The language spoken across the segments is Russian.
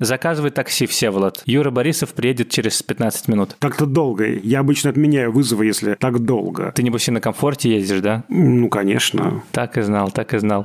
Заказывай такси, Всеволод. Юра Борисов приедет через 15 минут. Как-то долго. Я обычно отменяю вызовы, если так долго. Ты, небось, и на комфорте ездишь, да? Ну, конечно. Так и знал, так и знал.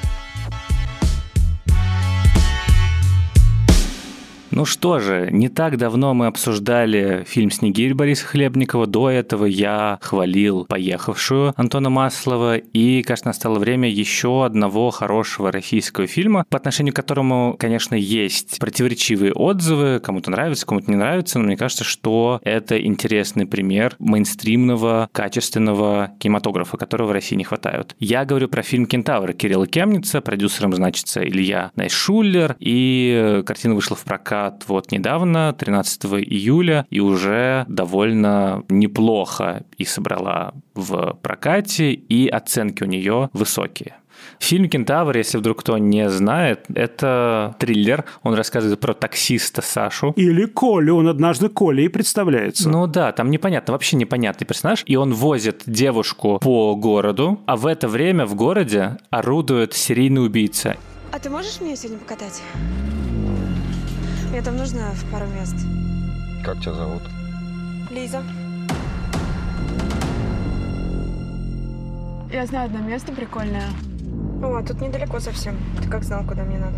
Ну что же, не так давно мы обсуждали фильм «Снегирь» Бориса Хлебникова. До этого я хвалил «Поехавшую» Антона Маслова. И, кажется, настало время еще одного хорошего российского фильма, по отношению к которому, конечно, есть противоречивые отзывы. Кому-то нравится, кому-то не нравится. Но мне кажется, что это интересный пример мейнстримного, качественного кинематографа, которого в России не хватает. Я говорю про фильм «Кентавр» Кирилла Кемница. Продюсером значится Илья Найшулер. И картина вышла в прокат прокат вот недавно, 13 июля, и уже довольно неплохо и собрала в прокате, и оценки у нее высокие. Фильм «Кентавр», если вдруг кто не знает, это триллер. Он рассказывает про таксиста Сашу. Или Колю. Он однажды Колей представляется. Ну да, там непонятно, вообще непонятный персонаж. И он возит девушку по городу, а в это время в городе орудует серийный убийца. А ты можешь меня сегодня покатать? Мне там нужно в пару мест. Как тебя зовут? Лиза. Я знаю одно место прикольное. О, тут недалеко совсем. Ты как знал, куда мне надо?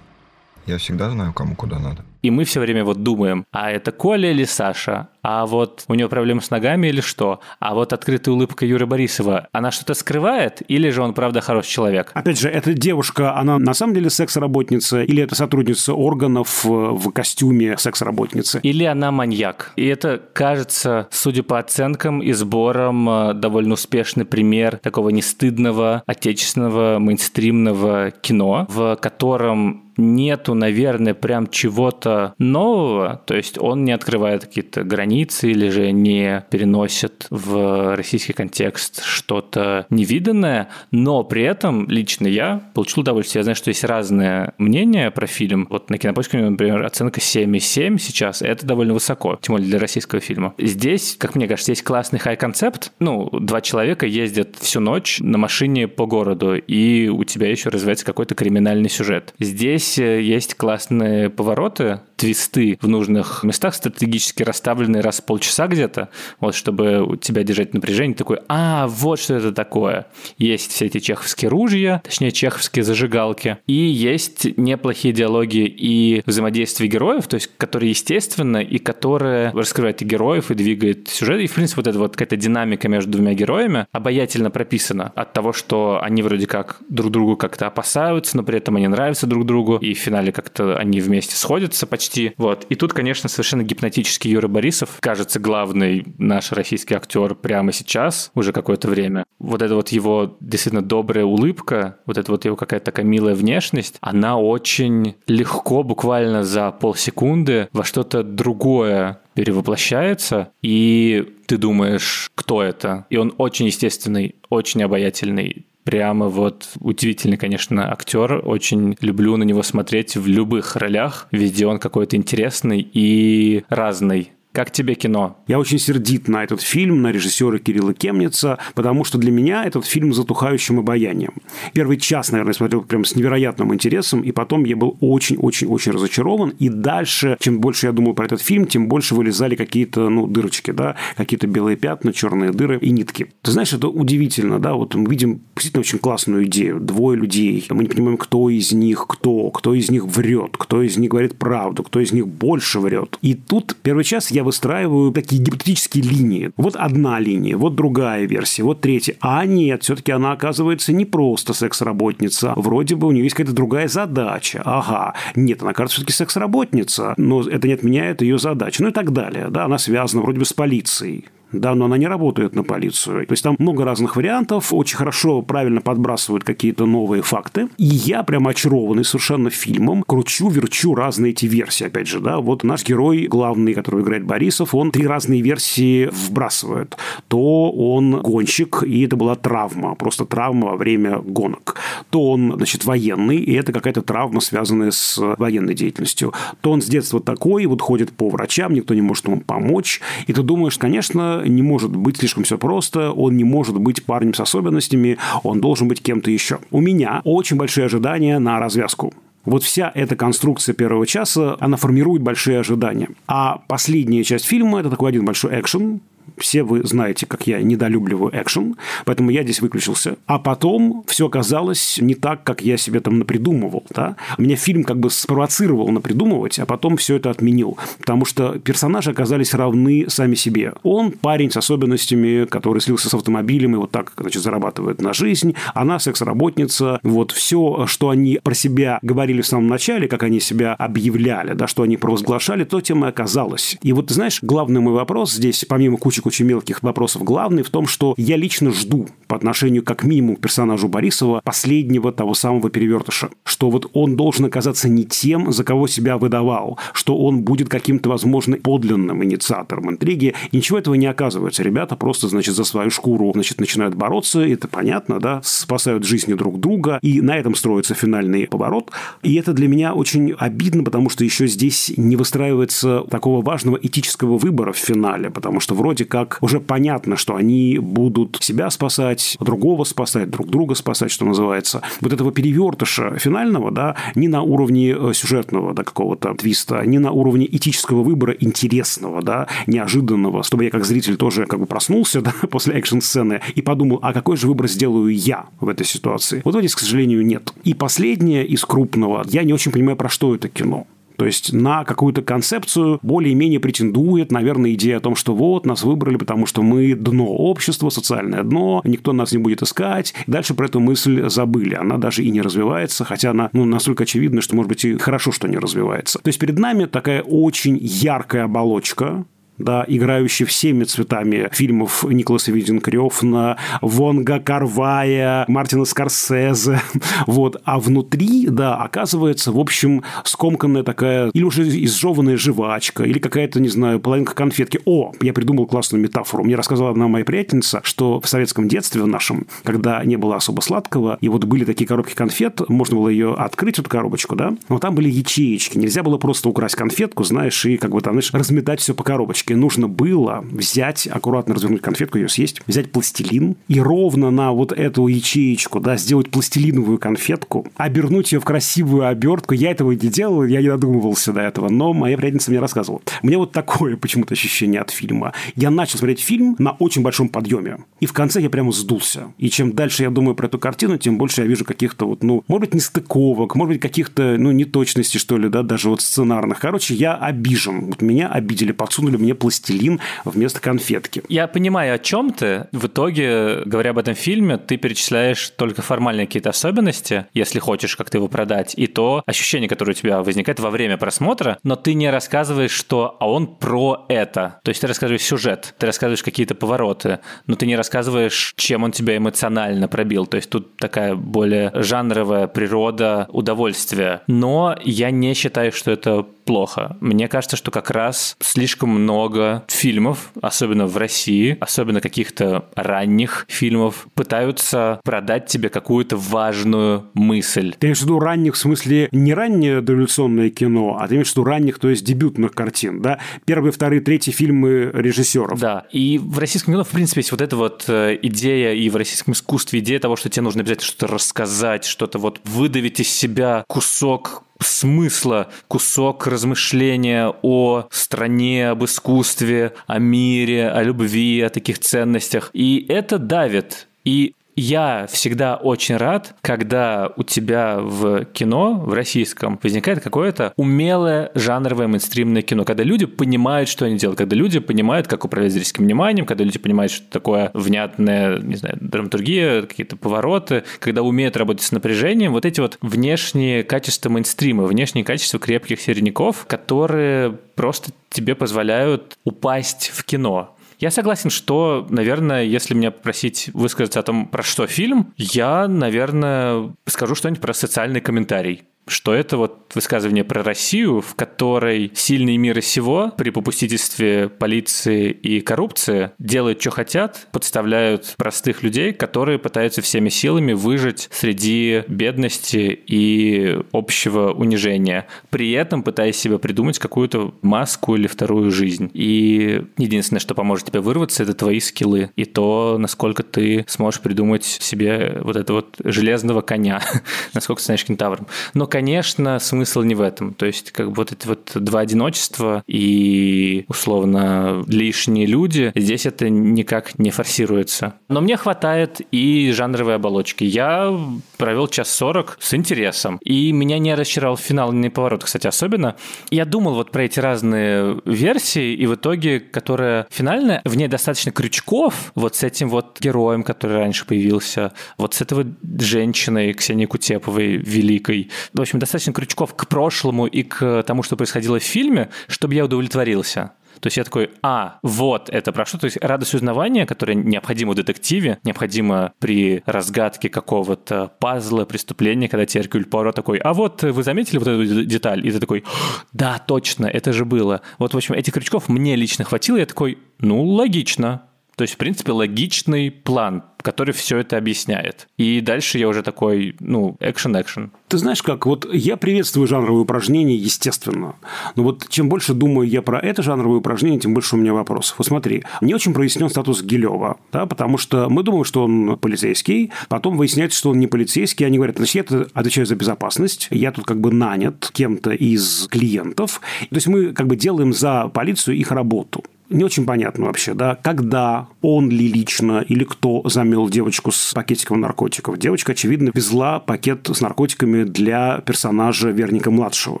Я всегда знаю, кому куда надо. И мы все время вот думаем, а это Коля или Саша? А вот у него проблемы с ногами или что? А вот открытая улыбка Юры Борисова, она что-то скрывает? Или же он правда хороший человек? Опять же, эта девушка, она на самом деле секс-работница? Или это сотрудница органов в костюме секс-работницы? Или она маньяк? И это, кажется, судя по оценкам и сборам, э, довольно успешный пример такого нестыдного отечественного мейнстримного кино, в котором нету, наверное, прям чего-то нового, то есть он не открывает какие-то границы или же не переносит в российский контекст что-то невиданное, но при этом лично я получил удовольствие. Я знаю, что есть разные мнения про фильм. Вот на Кинопоиске, например, оценка 7,7 сейчас, это довольно высоко, тем более для российского фильма. Здесь, как мне кажется, есть классный хай-концепт. Ну, два человека ездят всю ночь на машине по городу, и у тебя еще развивается какой-то криминальный сюжет. Здесь э, есть классные повороты, твисты в нужных местах, стратегически расставленные раз в полчаса где-то, вот, чтобы тебя держать напряжение, такой, а, вот что это такое. Есть все эти чеховские ружья, точнее, чеховские зажигалки, и есть неплохие диалоги и взаимодействие героев, то есть, которые естественно, и которые раскрывают и героев, и двигают сюжет, и, в принципе, вот эта вот какая-то динамика между двумя героями обаятельно прописана от того, что они вроде как друг другу как-то опасаются, но при этом они нравятся друг другу, и в финале как-то они вместе сходятся почти. Вот. И тут, конечно, совершенно гипнотический Юра Борисов, кажется, главный наш российский актер прямо сейчас, уже какое-то время. Вот эта вот его действительно добрая улыбка, вот эта вот его какая-то такая милая внешность, она очень легко, буквально за полсекунды, во что-то другое перевоплощается, и ты думаешь, кто это. И он очень естественный, очень обаятельный, Прямо вот удивительный, конечно, актер. Очень люблю на него смотреть в любых ролях. Везде он какой-то интересный и разный. Как тебе кино? Я очень сердит на этот фильм, на режиссера Кирилла Кемница, потому что для меня этот фильм с затухающим обаянием. Первый час, наверное, смотрел прям с невероятным интересом, и потом я был очень-очень-очень разочарован. И дальше, чем больше я думал про этот фильм, тем больше вылезали какие-то, ну, дырочки, да, какие-то белые пятна, черные дыры и нитки. Ты знаешь, это удивительно, да, вот мы видим действительно очень классную идею. Двое людей, мы не понимаем, кто из них кто, кто из них врет, кто из них говорит правду, кто из них больше врет. И тут первый час я выстраиваю такие гипотетические линии. Вот одна линия, вот другая версия, вот третья. А нет, все-таки она оказывается не просто секс-работница. Вроде бы у нее есть какая-то другая задача. Ага. Нет, она кажется все-таки секс-работница, но это не отменяет ее задачу. Ну и так далее. Да, она связана вроде бы с полицией да, но она не работает на полицию. То есть там много разных вариантов, очень хорошо, правильно подбрасывают какие-то новые факты. И я прям очарованный совершенно фильмом, кручу, верчу разные эти версии, опять же, да. Вот наш герой главный, который играет Борисов, он три разные версии вбрасывает. То он гонщик, и это была травма, просто травма во время гонок. То он, значит, военный, и это какая-то травма, связанная с военной деятельностью. То он с детства такой, вот ходит по врачам, никто не может ему помочь. И ты думаешь, конечно, не может быть слишком все просто, он не может быть парнем с особенностями, он должен быть кем-то еще. У меня очень большие ожидания на развязку. Вот вся эта конструкция первого часа, она формирует большие ожидания. А последняя часть фильма – это такой один большой экшен, все вы знаете, как я недолюбливаю экшен, поэтому я здесь выключился. А потом все оказалось не так, как я себе там напридумывал. Да? Меня фильм как бы спровоцировал напридумывать, а потом все это отменил. Потому что персонажи оказались равны сами себе. Он парень с особенностями, который слился с автомобилем и вот так значит, зарабатывает на жизнь. Она секс-работница. Вот все, что они про себя говорили в самом начале, как они себя объявляли, да, что они провозглашали, то тем и оказалось. И вот, знаешь, главный мой вопрос здесь, помимо кучи куча мелких вопросов. Главный в том, что я лично жду по отношению как минимум к персонажу Борисова последнего того самого перевертыша. Что вот он должен оказаться не тем, за кого себя выдавал, что он будет каким-то, возможно, подлинным инициатором интриги. И ничего этого не оказывается. Ребята просто, значит, за свою шкуру, значит, начинают бороться, это понятно, да, спасают жизни друг друга, и на этом строится финальный поворот. И это для меня очень обидно, потому что еще здесь не выстраивается такого важного этического выбора в финале, потому что вроде как уже понятно, что они будут себя спасать, другого спасать, друг друга спасать, что называется. Вот этого перевертыша финального, да, не на уровне э, сюжетного, да, какого-то твиста, не на уровне этического выбора интересного, да, неожиданного, чтобы я как зритель тоже как бы проснулся, да, после экшн-сцены и подумал, а какой же выбор сделаю я в этой ситуации? Вот здесь, к сожалению, нет. И последнее из крупного, я не очень понимаю, про что это кино. То есть на какую-то концепцию более-менее претендует, наверное, идея о том, что вот нас выбрали, потому что мы дно общества, социальное дно, никто нас не будет искать. Дальше про эту мысль забыли. Она даже и не развивается, хотя она ну, настолько очевидна, что, может быть, и хорошо, что не развивается. То есть перед нами такая очень яркая оболочка, да, играющий всеми цветами фильмов Николаса Виндинкрёфна, Вонга Карвая, Мартина Скорсезе, вот, а внутри, да, оказывается, в общем, скомканная такая, или уже изжеванная жвачка, или какая-то, не знаю, половинка конфетки. О, я придумал классную метафору. Мне рассказала одна моя приятельница, что в советском детстве в нашем, когда не было особо сладкого, и вот были такие коробки конфет, можно было ее открыть, эту коробочку, да, но там были ячеечки. Нельзя было просто украсть конфетку, знаешь, и как бы там, знаешь, разметать все по коробочке девочке нужно было взять, аккуратно развернуть конфетку, ее съесть, взять пластилин и ровно на вот эту ячеечку, да, сделать пластилиновую конфетку, обернуть ее в красивую обертку. Я этого не делал, я не додумывался до этого, но моя приятельница мне рассказывала. Мне вот такое почему-то ощущение от фильма. Я начал смотреть фильм на очень большом подъеме, и в конце я прямо сдулся. И чем дальше я думаю про эту картину, тем больше я вижу каких-то вот, ну, может быть, нестыковок, может быть, каких-то, ну, неточностей, что ли, да, даже вот сценарных. Короче, я обижен. Вот меня обидели, подсунули мне пластилин вместо конфетки. Я понимаю, о чем ты. В итоге, говоря об этом фильме, ты перечисляешь только формальные какие-то особенности, если хочешь как-то его продать, и то ощущение, которое у тебя возникает во время просмотра, но ты не рассказываешь, что а он про это. То есть ты рассказываешь сюжет, ты рассказываешь какие-то повороты, но ты не рассказываешь, чем он тебя эмоционально пробил. То есть тут такая более жанровая природа удовольствия. Но я не считаю, что это плохо. Мне кажется, что как раз слишком много фильмов, особенно в России, особенно каких-то ранних фильмов, пытаются продать тебе какую-то важную мысль. Ты имеешь в виду ранних в смысле не раннее дореволюционное кино, а ты имеешь в виду ранних, то есть дебютных картин, да? Первые, вторые, третьи фильмы режиссеров. Да, и в российском кино, в принципе, есть вот эта вот э, идея, и в российском искусстве идея того, что тебе нужно обязательно что-то рассказать, что-то вот выдавить из себя кусок смысла, кусок размышления о стране, об искусстве, о мире, о любви, о таких ценностях. И это давит. И я всегда очень рад, когда у тебя в кино, в российском, возникает какое-то умелое жанровое мейнстримное кино, когда люди понимают, что они делают, когда люди понимают, как управлять зрительским вниманием, когда люди понимают, что такое внятная, не знаю, драматургия, какие-то повороты, когда умеют работать с напряжением, вот эти вот внешние качества мейнстрима, внешние качества крепких середняков, которые просто тебе позволяют упасть в кино. Я согласен, что, наверное, если меня попросить высказаться о том, про что фильм, я, наверное, скажу что-нибудь про социальный комментарий что это вот высказывание про Россию, в которой сильные мира сего при попустительстве полиции и коррупции делают, что хотят, подставляют простых людей, которые пытаются всеми силами выжить среди бедности и общего унижения, при этом пытаясь себе придумать какую-то маску или вторую жизнь. И единственное, что поможет тебе вырваться, это твои скиллы и то, насколько ты сможешь придумать себе вот это вот железного коня, насколько ты станешь кентавром. Но конечно, смысл не в этом. То есть, как бы вот эти вот два одиночества и, условно, лишние люди, здесь это никак не форсируется. Но мне хватает и жанровой оболочки. Я провел час сорок с интересом. И меня не расчаровал финальный поворот, кстати, особенно. Я думал вот про эти разные версии, и в итоге, которая финальная, в ней достаточно крючков вот с этим вот героем, который раньше появился, вот с этой вот женщиной Ксенией Кутеповой, великой, в общем, достаточно крючков к прошлому и к тому, что происходило в фильме, чтобы я удовлетворился. То есть я такой, а, вот это про что? То есть радость узнавания, которая необходима в детективе, необходима при разгадке какого-то пазла, преступления, когда тебе Эркюль Поро такой, а вот вы заметили вот эту деталь? И ты такой, да, точно, это же было. Вот, в общем, этих крючков мне лично хватило, я такой, ну, логично. То есть, в принципе, логичный план, который все это объясняет. И дальше я уже такой, ну, экшен-экшен. Ты знаешь как, вот я приветствую жанровые упражнения, естественно. Но вот чем больше думаю я про это жанровое упражнение, тем больше у меня вопросов. Вот смотри, не очень прояснен статус Гилева, да, потому что мы думаем, что он полицейский, потом выясняется, что он не полицейский, они говорят, значит, я отвечаю за безопасность, я тут как бы нанят кем-то из клиентов. То есть мы как бы делаем за полицию их работу не очень понятно вообще, да, когда он ли лично или кто замел девочку с пакетиком наркотиков. Девочка, очевидно, везла пакет с наркотиками для персонажа Верника-младшего.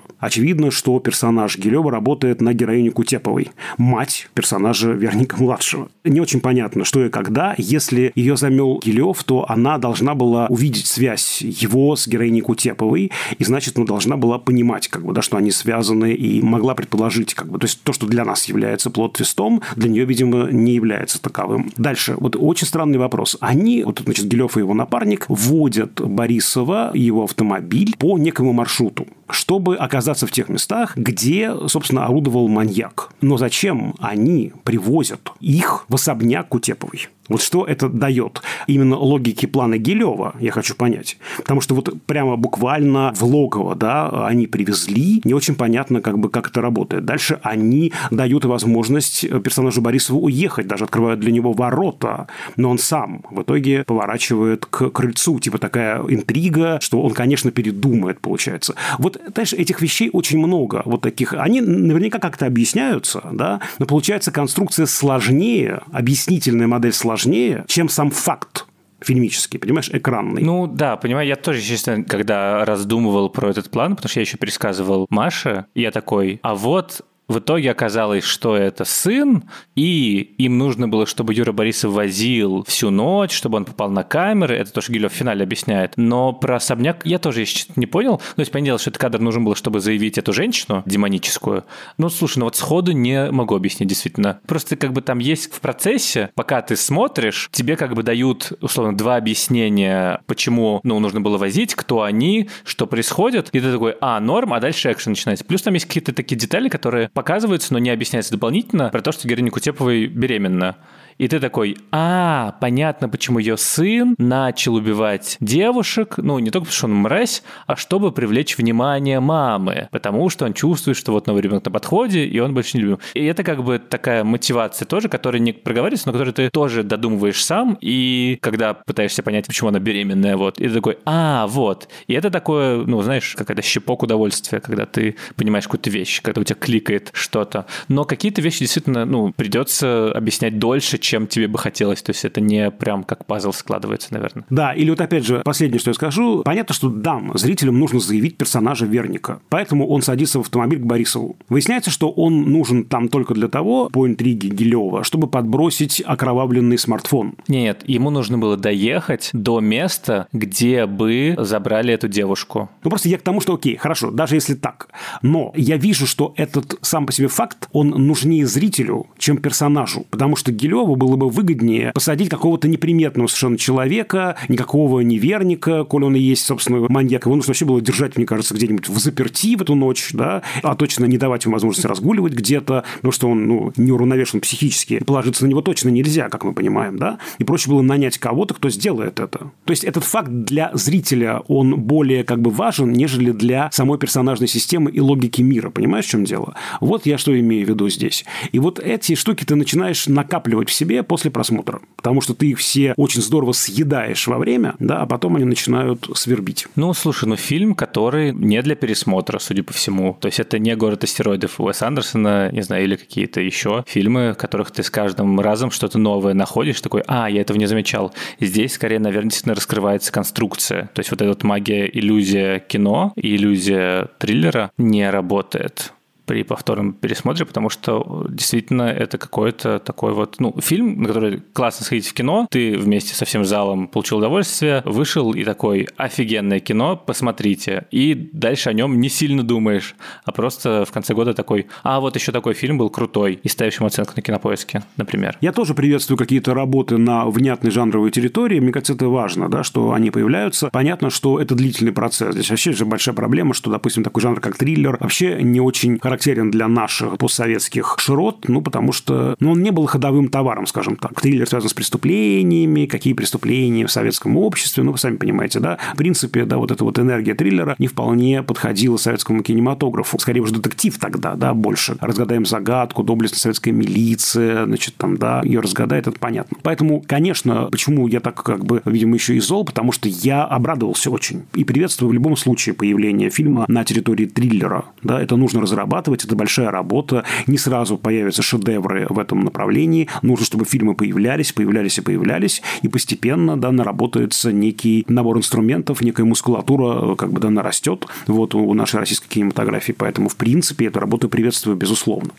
Очевидно, что персонаж Гилева работает на героиню Кутеповой, мать персонажа Верника-младшего. Не очень понятно, что и когда. Если ее замел Гилев, то она должна была увидеть связь его с героиней Кутеповой, и, значит, она должна была понимать, как бы, да, что они связаны, и могла предположить, как бы, то есть то, что для нас является плод твистом, крестом, для нее, видимо, не является таковым. Дальше. Вот очень странный вопрос. Они, вот, значит, Гилев и его напарник, вводят Борисова его автомобиль по некому маршруту чтобы оказаться в тех местах, где, собственно, орудовал маньяк. Но зачем они привозят их в особняк Кутеповой? Вот что это дает именно логике плана Гилева, я хочу понять. Потому что вот прямо буквально в логово, да, они привезли, не очень понятно, как бы, как это работает. Дальше они дают возможность персонажу Борисову уехать, даже открывают для него ворота, но он сам в итоге поворачивает к крыльцу, типа такая интрига, что он, конечно, передумает, получается. Вот, знаешь, этих вещей очень много, вот таких. Они наверняка как-то объясняются, да, но получается конструкция сложнее, объяснительная модель сложнее, чем сам факт фильмический, понимаешь, экранный. Ну да, понимаю, я тоже, честно, когда раздумывал про этот план, потому что я еще пересказывал Маше, я такой, а вот в итоге оказалось, что это сын, и им нужно было, чтобы Юра Борисов возил всю ночь, чтобы он попал на камеры. Это тоже Гилев в финале объясняет. Но про особняк я тоже еще не понял. То есть, понятно, что этот кадр нужен был, чтобы заявить эту женщину демоническую. Ну, слушай, ну вот сходу не могу объяснить, действительно. Просто как бы там есть в процессе, пока ты смотришь, тебе как бы дают, условно, два объяснения, почему, ну, нужно было возить, кто они, что происходит. И ты такой, а, норм, а дальше экшен начинается. Плюс там есть какие-то такие детали, которые показываются, но не объясняется дополнительно про то, что героиня Кутеповой беременна. И ты такой, а, понятно, почему ее сын начал убивать девушек, ну, не только потому, что он мразь, а чтобы привлечь внимание мамы, потому что он чувствует, что вот новый ребенок на подходе, и он больше не любит. И это как бы такая мотивация тоже, которая не проговаривается, но которую ты тоже додумываешь сам, и когда пытаешься понять, почему она беременная, вот, и ты такой, а, вот. И это такое, ну, знаешь, какая-то щепок удовольствия, когда ты понимаешь какую-то вещь, когда у тебя кликает что-то. Но какие-то вещи действительно, ну, придется объяснять дольше, чем тебе бы хотелось. То есть это не прям как пазл складывается, наверное. Да, или вот опять же, последнее, что я скажу. Понятно, что дам, зрителям нужно заявить персонажа Верника. Поэтому он садится в автомобиль к Борисову. Выясняется, что он нужен там только для того, по интриге Гилева, чтобы подбросить окровавленный смартфон. Нет, ему нужно было доехать до места, где бы забрали эту девушку. Ну, просто я к тому, что окей, хорошо, даже если так. Но я вижу, что этот сам по себе факт, он нужнее зрителю, чем персонажу. Потому что Гилеву было бы выгоднее посадить какого-то неприметного совершенно человека, никакого неверника, коль он и есть, собственно, маньяк. Его нужно вообще было держать, мне кажется, где-нибудь в заперти в эту ночь, да, а точно не давать ему возможности разгуливать где-то, потому что он, ну, неуравновешен психически. Положиться на него точно нельзя, как мы понимаем, да. И проще было нанять кого-то, кто сделает это. То есть этот факт для зрителя, он более как бы важен, нежели для самой персонажной системы и логики мира. Понимаешь, в чем дело? Вот я что имею в виду здесь. И вот эти штуки ты начинаешь накапливать в себе после просмотра, потому что ты их все очень здорово съедаешь во время, да, а потом они начинают свербить. Ну, слушай, ну фильм, который не для пересмотра, судя по всему. То есть это не «Город астероидов» Уэс Андерсона, не знаю, или какие-то еще фильмы, в которых ты с каждым разом что-то новое находишь, такой, а, я этого не замечал. Здесь, скорее, наверное, действительно раскрывается конструкция. То есть вот эта вот магия, иллюзия кино и иллюзия триллера не работает при повторном пересмотре, потому что действительно это какой-то такой вот, ну, фильм, на который классно сходить в кино, ты вместе со всем залом получил удовольствие, вышел и такой, офигенное кино, посмотрите. И дальше о нем не сильно думаешь, а просто в конце года такой, а вот еще такой фильм был крутой, и ставишь оценку на кинопоиске, например. Я тоже приветствую какие-то работы на внятной жанровой территории, мне кажется, это важно, да, что они появляются. Понятно, что это длительный процесс. Здесь вообще же большая проблема, что, допустим, такой жанр, как триллер, вообще не очень характерен для наших постсоветских широт, ну, потому что ну, он не был ходовым товаром, скажем так. Триллер связан с преступлениями, какие преступления в советском обществе, ну, вы сами понимаете, да. В принципе, да, вот эта вот энергия триллера не вполне подходила советскому кинематографу. Скорее уже детектив тогда, да, больше. Разгадаем загадку, доблестная советская милиция, значит, там, да, ее разгадает, это понятно. Поэтому, конечно, почему я так, как бы, видимо, еще и зол, потому что я обрадовался очень. И приветствую в любом случае появление фильма на территории триллера. Да, это нужно разрабатывать, это большая работа. Не сразу появятся шедевры в этом направлении. Нужно, чтобы фильмы появлялись, появлялись и появлялись. И постепенно, да, наработается некий набор инструментов, некая мускулатура, как бы, да, нарастет вот у нашей российской кинематографии. Поэтому, в принципе, эту работу приветствую, безусловно.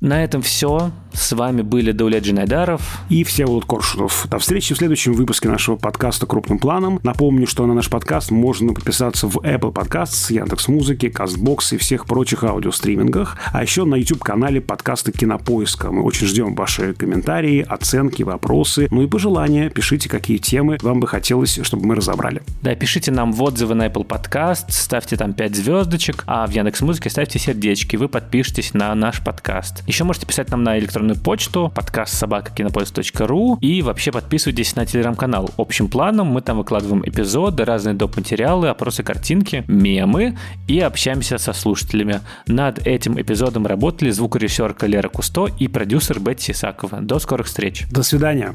На этом все. С вами были Даулет Джинайдаров и Всеволод Коршунов. До встречи в следующем выпуске нашего подкаста «Крупным планом». Напомню, что на наш подкаст можно подписаться в Apple Podcasts, Яндекс.Музыке, Castbox и всех прочих аудиостримингах, а еще на YouTube-канале подкаста «Кинопоиска». Мы очень ждем ваши комментарии, оценки, вопросы, ну и пожелания. Пишите, какие темы вам бы хотелось, чтобы мы разобрали. Да, пишите нам в отзывы на Apple Podcast, ставьте там 5 звездочек, а в Яндекс.Музыке ставьте сердечки, вы подпишитесь на наш подкаст. Еще можете писать нам на электронную электронную почту, подкаст собака кинопоиск.ру и вообще подписывайтесь на телеграм-канал. Общим планом мы там выкладываем эпизоды, разные доп. материалы, опросы, картинки, мемы и общаемся со слушателями. Над этим эпизодом работали звукорежиссерка Лера Кусто и продюсер Бетти Исакова. До скорых встреч. До свидания.